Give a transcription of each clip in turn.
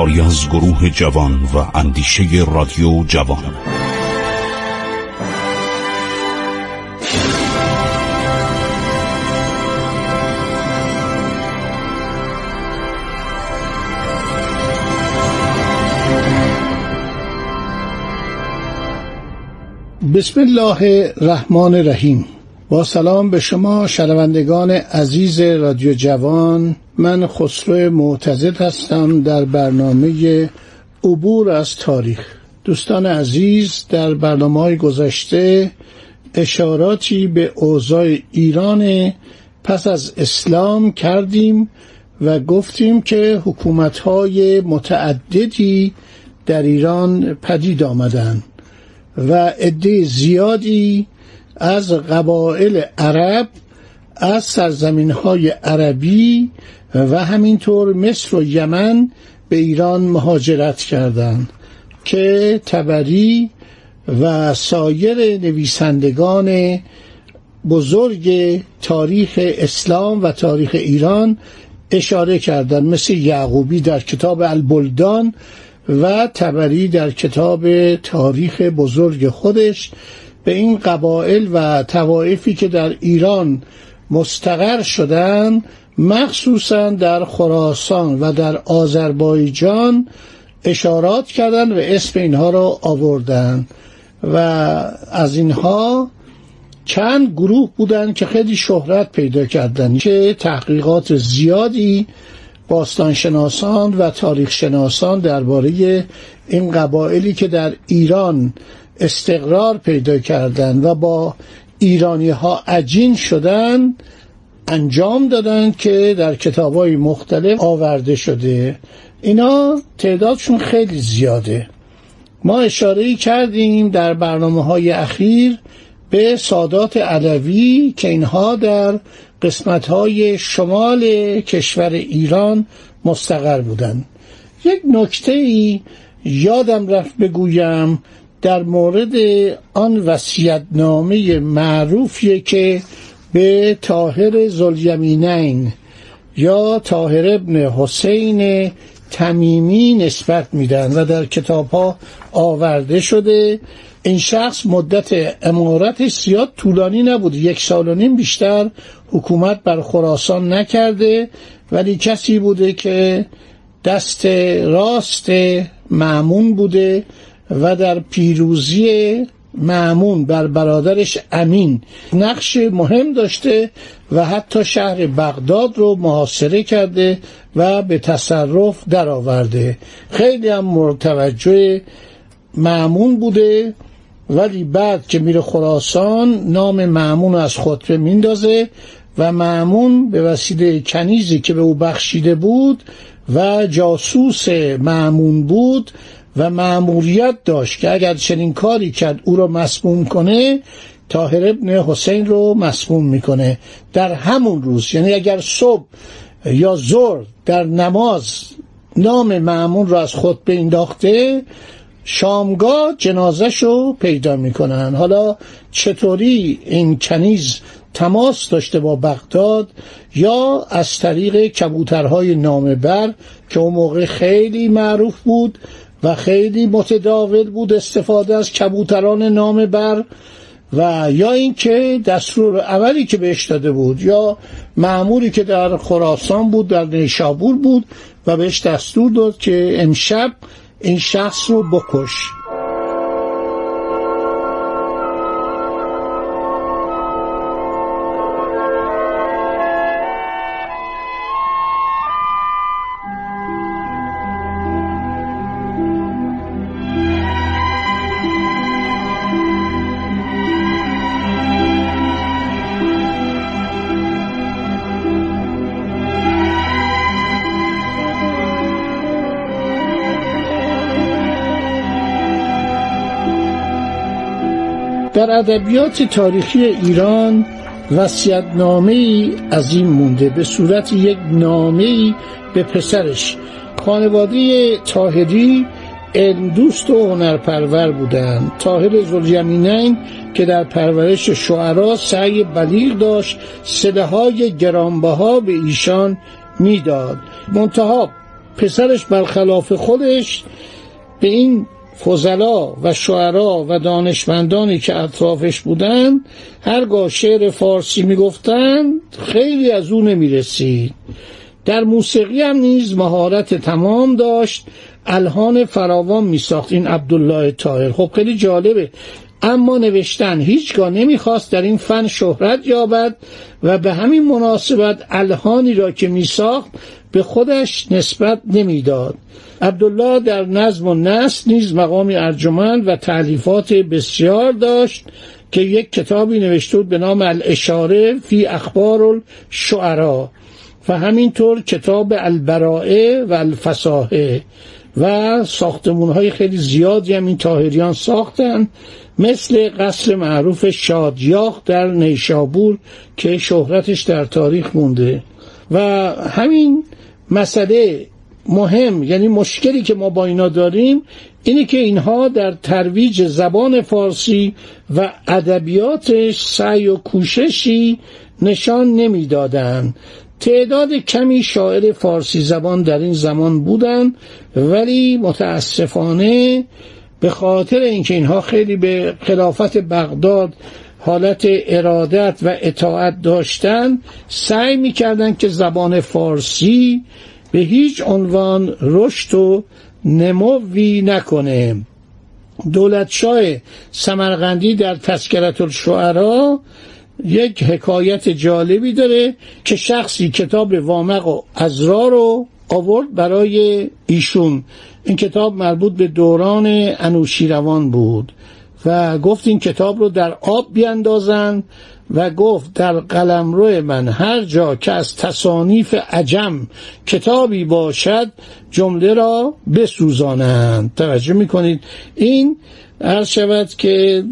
کاری از گروه جوان و اندیشه رادیو جوان. بسم الله الرحمن الرحیم. با سلام به شما شنوندگان عزیز رادیو جوان. من خسرو معتزد هستم در برنامه عبور از تاریخ. دوستان عزیز در برنامه های گذشته اشاراتی به اوضاع ایران پس از اسلام کردیم و گفتیم که حکومتهای متعددی در ایران پدید آمدند و عده زیادی از قبایل عرب از سرزمین های عربی و همینطور مصر و یمن به ایران مهاجرت کردند که تبری و سایر نویسندگان بزرگ تاریخ اسلام و تاریخ ایران اشاره کردند. مثل یعقوبی در کتاب البلدان و تبری در کتاب تاریخ بزرگ خودش. به این قبایل و توائفی که در ایران مستقر شدند مخصوصا در خراسان و در آذربایجان اشارات کردند و اسم اینها را آوردند و از اینها چند گروه بودند که خیلی شهرت پیدا کردند که تحقیقات زیادی باستانشناسان و تاریخ شناسان درباره این قبایلی که در ایران استقرار پیدا کردند و با ایرانی ها عجین شدن انجام دادند که در کتاب های مختلف آورده شده. اینا تعدادشون خیلی زیاده. ما اشاره کردیم در برنامه های اخیر به سادات علوی که اینها در قسمت های شمال کشور ایران مستقر بودند یک نکته ای یادم رفت بگویم در مورد آن نامه معروفیه که به تاهر زلیمینین یا تاهر ابن حسین تمیمی نسبت میدن و در کتاب ها آورده شده. این شخص مدت امارتش زیاد طولانی نبود یک سال و نیم بیشتر حکومت بر خراسان نکرده ولی کسی بوده که دست راست معمون بوده و در پیروزی معمون بر برادرش امین نقش مهم داشته و حتی شهر بغداد رو محاصره کرده و به تصرف درآورده. خیلی هم مرتوجه معمون بوده ولی بعد که میره خراسان نام معمون از خطبه میندازه و معمون به وسیله کنیزی که به او بخشیده بود و جاسوس معمون بود و معموریت داشت که اگر چنین کاری کرد او را مسموم کنه تاهر ابن حسین رو مسموم می‌کنه در همون روز. یعنی اگر صبح یا ظهر در نماز نام معمون را از خود به انداخته شامگاه جنازش رو پیدا می‌کنن. حالا چطوری این کنیز تماس داشته با بغداد یا از طریق کبوترهای نامبر که اون موقع خیلی معروف بود و خیلی متداول بود استفاده از کبوتران نامبر و یا اینکه دستور اولی که بهش داده بود یا معموری که در خراسان بود در نیشابور بود و بهش دستور داد که امشب این شخص رو بکش. در ادبیات تاریخی ایران وصیت‌نامه ای از این مونده به صورت یک نامه ای به پسرش. خانواده تاهری علم دوست و هنرپرور بودند. طاهر زلیمینین که در پرورش شعرا سعی بلیغ داشت سده های گرانبها به ایشان می‌داد. منتها پسرش برخلاف خودش به این فضلا و شعرا و دانشمندانی که اطرافش بودند هرگاه شعر فارسی می‌گفتند خیلی از او نمی‌رسید. در موسیقی هم نیز مهارت تمام داشت. الهان فراوان میساخت این عبدالله طاهر. خب خیلی جالبه. اما نوشتن هیچگاه نمی‌خواست در این فن شهرت یابد و به همین مناسبت الهانی را که میساخت به خودش نسبت نمی‌داد. عبدالله در نظم و نسل نیز مقامی ارجمند و تعلیفات بسیار داشت که یک کتابی نوشته بود به نام الاشاره فی اخبار الشعرا و همینطور کتاب البرائه و الفساحه و ساختمون های خیلی زیادی هم این تاهریان ساختن مثل قصر معروف شادیاخ در نیشابور که شهرتش در تاریخ مونده. و همین مسئله مهم یعنی مشکلی که ما با اینا داریم اینه که اینها در ترویج زبان فارسی و ادبیاتش سعی و کوششی نشان نمی‌دادند تعداد کمی شاعر فارسی زبان در این زمان بودند ولی متاسفانه به خاطر اینکه اینها خیلی به خلافت بغداد حالت ارادت و اطاعت داشتن سعی می‌کردند که زبان فارسی به هیچ عنوان رشد و نموی نکنه. دولتشاه سمرقندی در تذکرت الشعرا یک حکایت جالبی داره که شخصی کتاب وامق و ازرا رو آورد برای ایشون. این کتاب مربوط به دوران انوشیروان بود و گفت این کتاب رو در آب بیندازن و گفت در قلمرو من هر جا که از تصانیف عجم کتابی باشد جمله را بسوزانند. توجه می‌کنید؟ این عرض شود که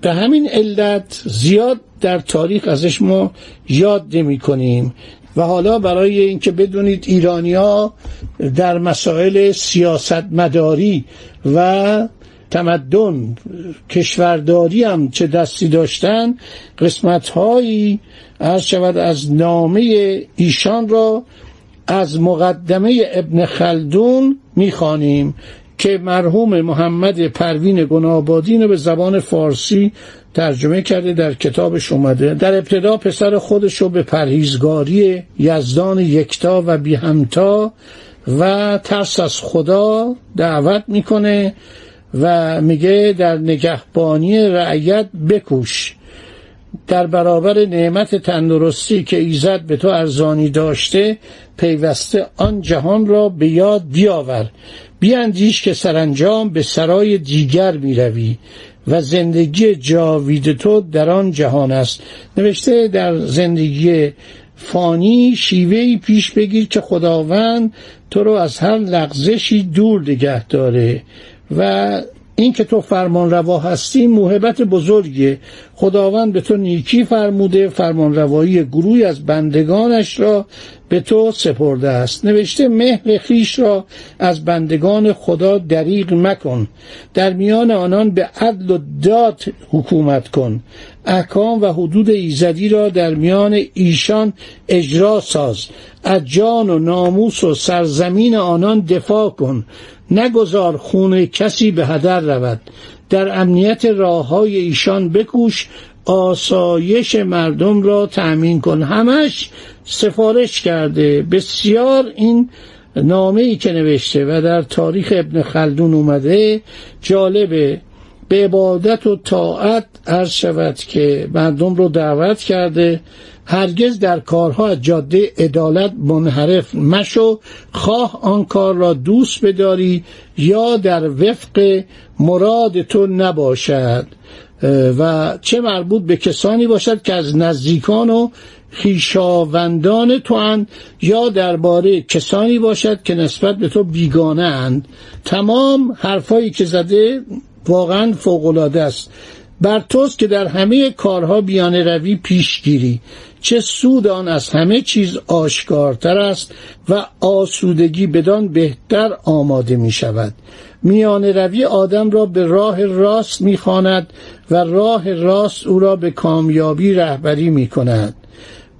به همین علت زیاد در تاریخ ازش ما یاد نمی کنیم و حالا برای اینکه بدونید ایرانیا در مسائل سیاست مداری و تمدن کشورداری هم چه دستی داشتن قسمت هایی از شود از نامه ایشان را از مقدمه ابن خلدون می‌خوانیم که مرحوم محمد پروین گنابادی رو به زبان فارسی ترجمه کرده در کتابش اومده. در ابتدا پسر خودش رو به پرهیزگاری یزدان یکتا و بیهمتا و ترس از خدا دعوت می‌کنه. و میگه در نگهبانی رعیت بکوش. در برابر نعمت تندرستی که ایزد به تو ارزانی داشته پیوسته آن جهان را به یاد بیاور. بیاندیش که سرانجام به سرای دیگر می‌روی و زندگی جاوید تو در آن جهان است. نوشته در زندگی فانی شیوهی پیش بگیر که خداوند تو رو از هر لغزشی دور نگه داره. و این که تو فرمان روا هستی موهبت بزرگیه. خداوند به تو نیکی فرموده فرمان روایی گروهی از بندگانش را به تو سپرده است. نوشته مهر خیش را از بندگان خدا دریغ مکن. در میان آنان به عدل و داد حکومت کن. احکام و حدود ایزدی را در میان ایشان اجرا ساز. از جان و ناموس و سرزمین آنان دفاع کن. نگذار خون کسی به هدر رود. در امنیت راه های ایشان بکوش آسایش مردم را تأمین کن. همش سفارش کرده. بسیار این نامه ای که نوشته و در تاریخ ابن خلدون اومده جالبه. به عبادت و طاعت عرض شود که مردم رو دعوت کرده هرگز در کارها از جاده عدالت منحرف مشو خواه آن کار را دوست بداری یا در وفق مراد تو نباشد. و چه مربوط به کسانی باشد که از نزدیکان و خیشاوندان تو اند یا درباره کسانی باشد که نسبت به تو بیگانه اند. تمام حرفایی که زده واقعا فوقالعاده است. بر توست که در همه کارها بیانه روی پیش گیری چه سود آن از همه چیز آشکارتر است و آسودگی بدان بهتر آماده می شود میان روی آدم را به راه راست می‌خواند و راه راست او را به کامیابی رهبری می کند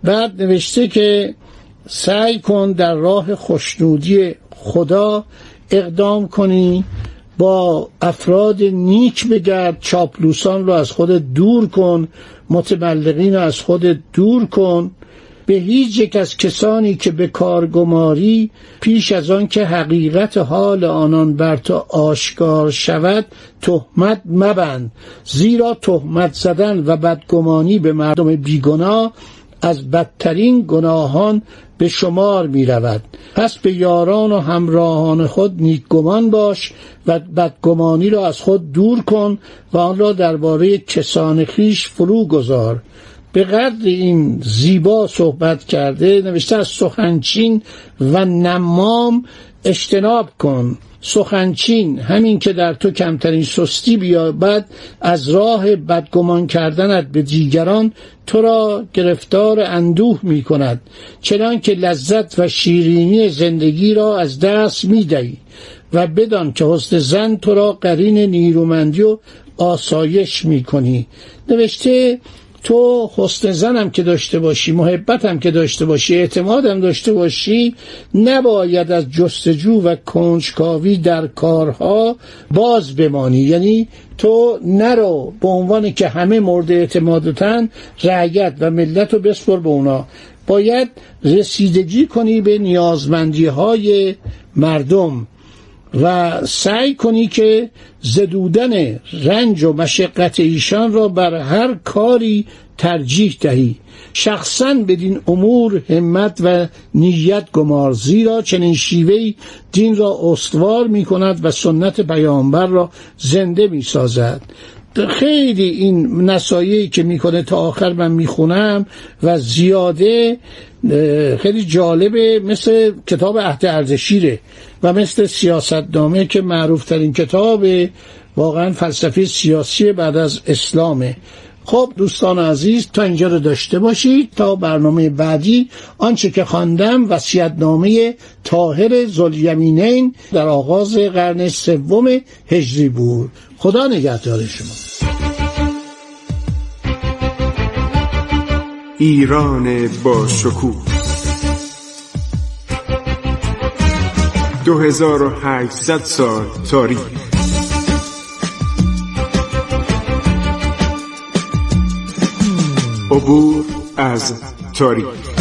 بعد نوشته که سعی کن در راه خوشنودی خدا اقدام کنی با افراد نیک بگرد چاپلوسان رو از خود دور کن متبلغین رو از خود دور کن. به هیچ یک از کسانی که به کارگماری پیش از آن که حقیقت حال آنان بر تو آشکار شود تهمت مبند. زیرا تهمت زدن و بدگمانی به مردم بیگناه از بدترین گناهان به شمار می رود پس به یاران و همراهان خود نیکگمان باش و بدگمانی را از خود دور کن و آن را درباره کسان خیش فرو گذار. به قدر این زیبا صحبت کرده نوشته از سخنچین و نمام اجتناب کن. سخنچین همین که در تو کمترین سستی بیابد از راه بدگمان کردنت به دیگران تو را گرفتار اندوه می کند چنان که لذت و شیرینی زندگی را از دست می دهی و بدان که حسن زن تو را قرین نیرومندی و آسایش می کنی نوشته تو حسن زنم که داشته باشی محبتم که داشته باشی اعتمادم داشته باشی نباید از جستجو و کنجکاوی در کارها باز بمانی. یعنی تو نرو به عنوان که همه مورد اعتمادتن رعیت و ملت رو بسپر به اونا. باید رسیدگی کنی به نیازمندی های مردم. و سعی کنی که زدودن رنج و مشقت ایشان را بر هر کاری ترجیح دهی. شخصا بدین امور همت و نیت گمار زیرا چنین شیوهی دین را استوار می کند و سنت پیامبر را زنده می سازد خیلی این نصایحی که می‌کنه تا آخر من می‌خونم و زیاده خیلی جالبه مثل کتاب عهد اردشیره و مثل سیاستنامه که معروف ترین کتاب واقعا فلسفه سیاسی بعد از اسلامه. خب دوستان عزیز تا اینجا رو داشته باشید تا برنامه بعدی. آنچه که خواندم وصیت‌نامه طاهر زلیمینین در آغاز قرن سوم هجری بود. خدا نگهدار شما. ایران با شکوه. 2800 سال تاریخ. عبور از تاریخ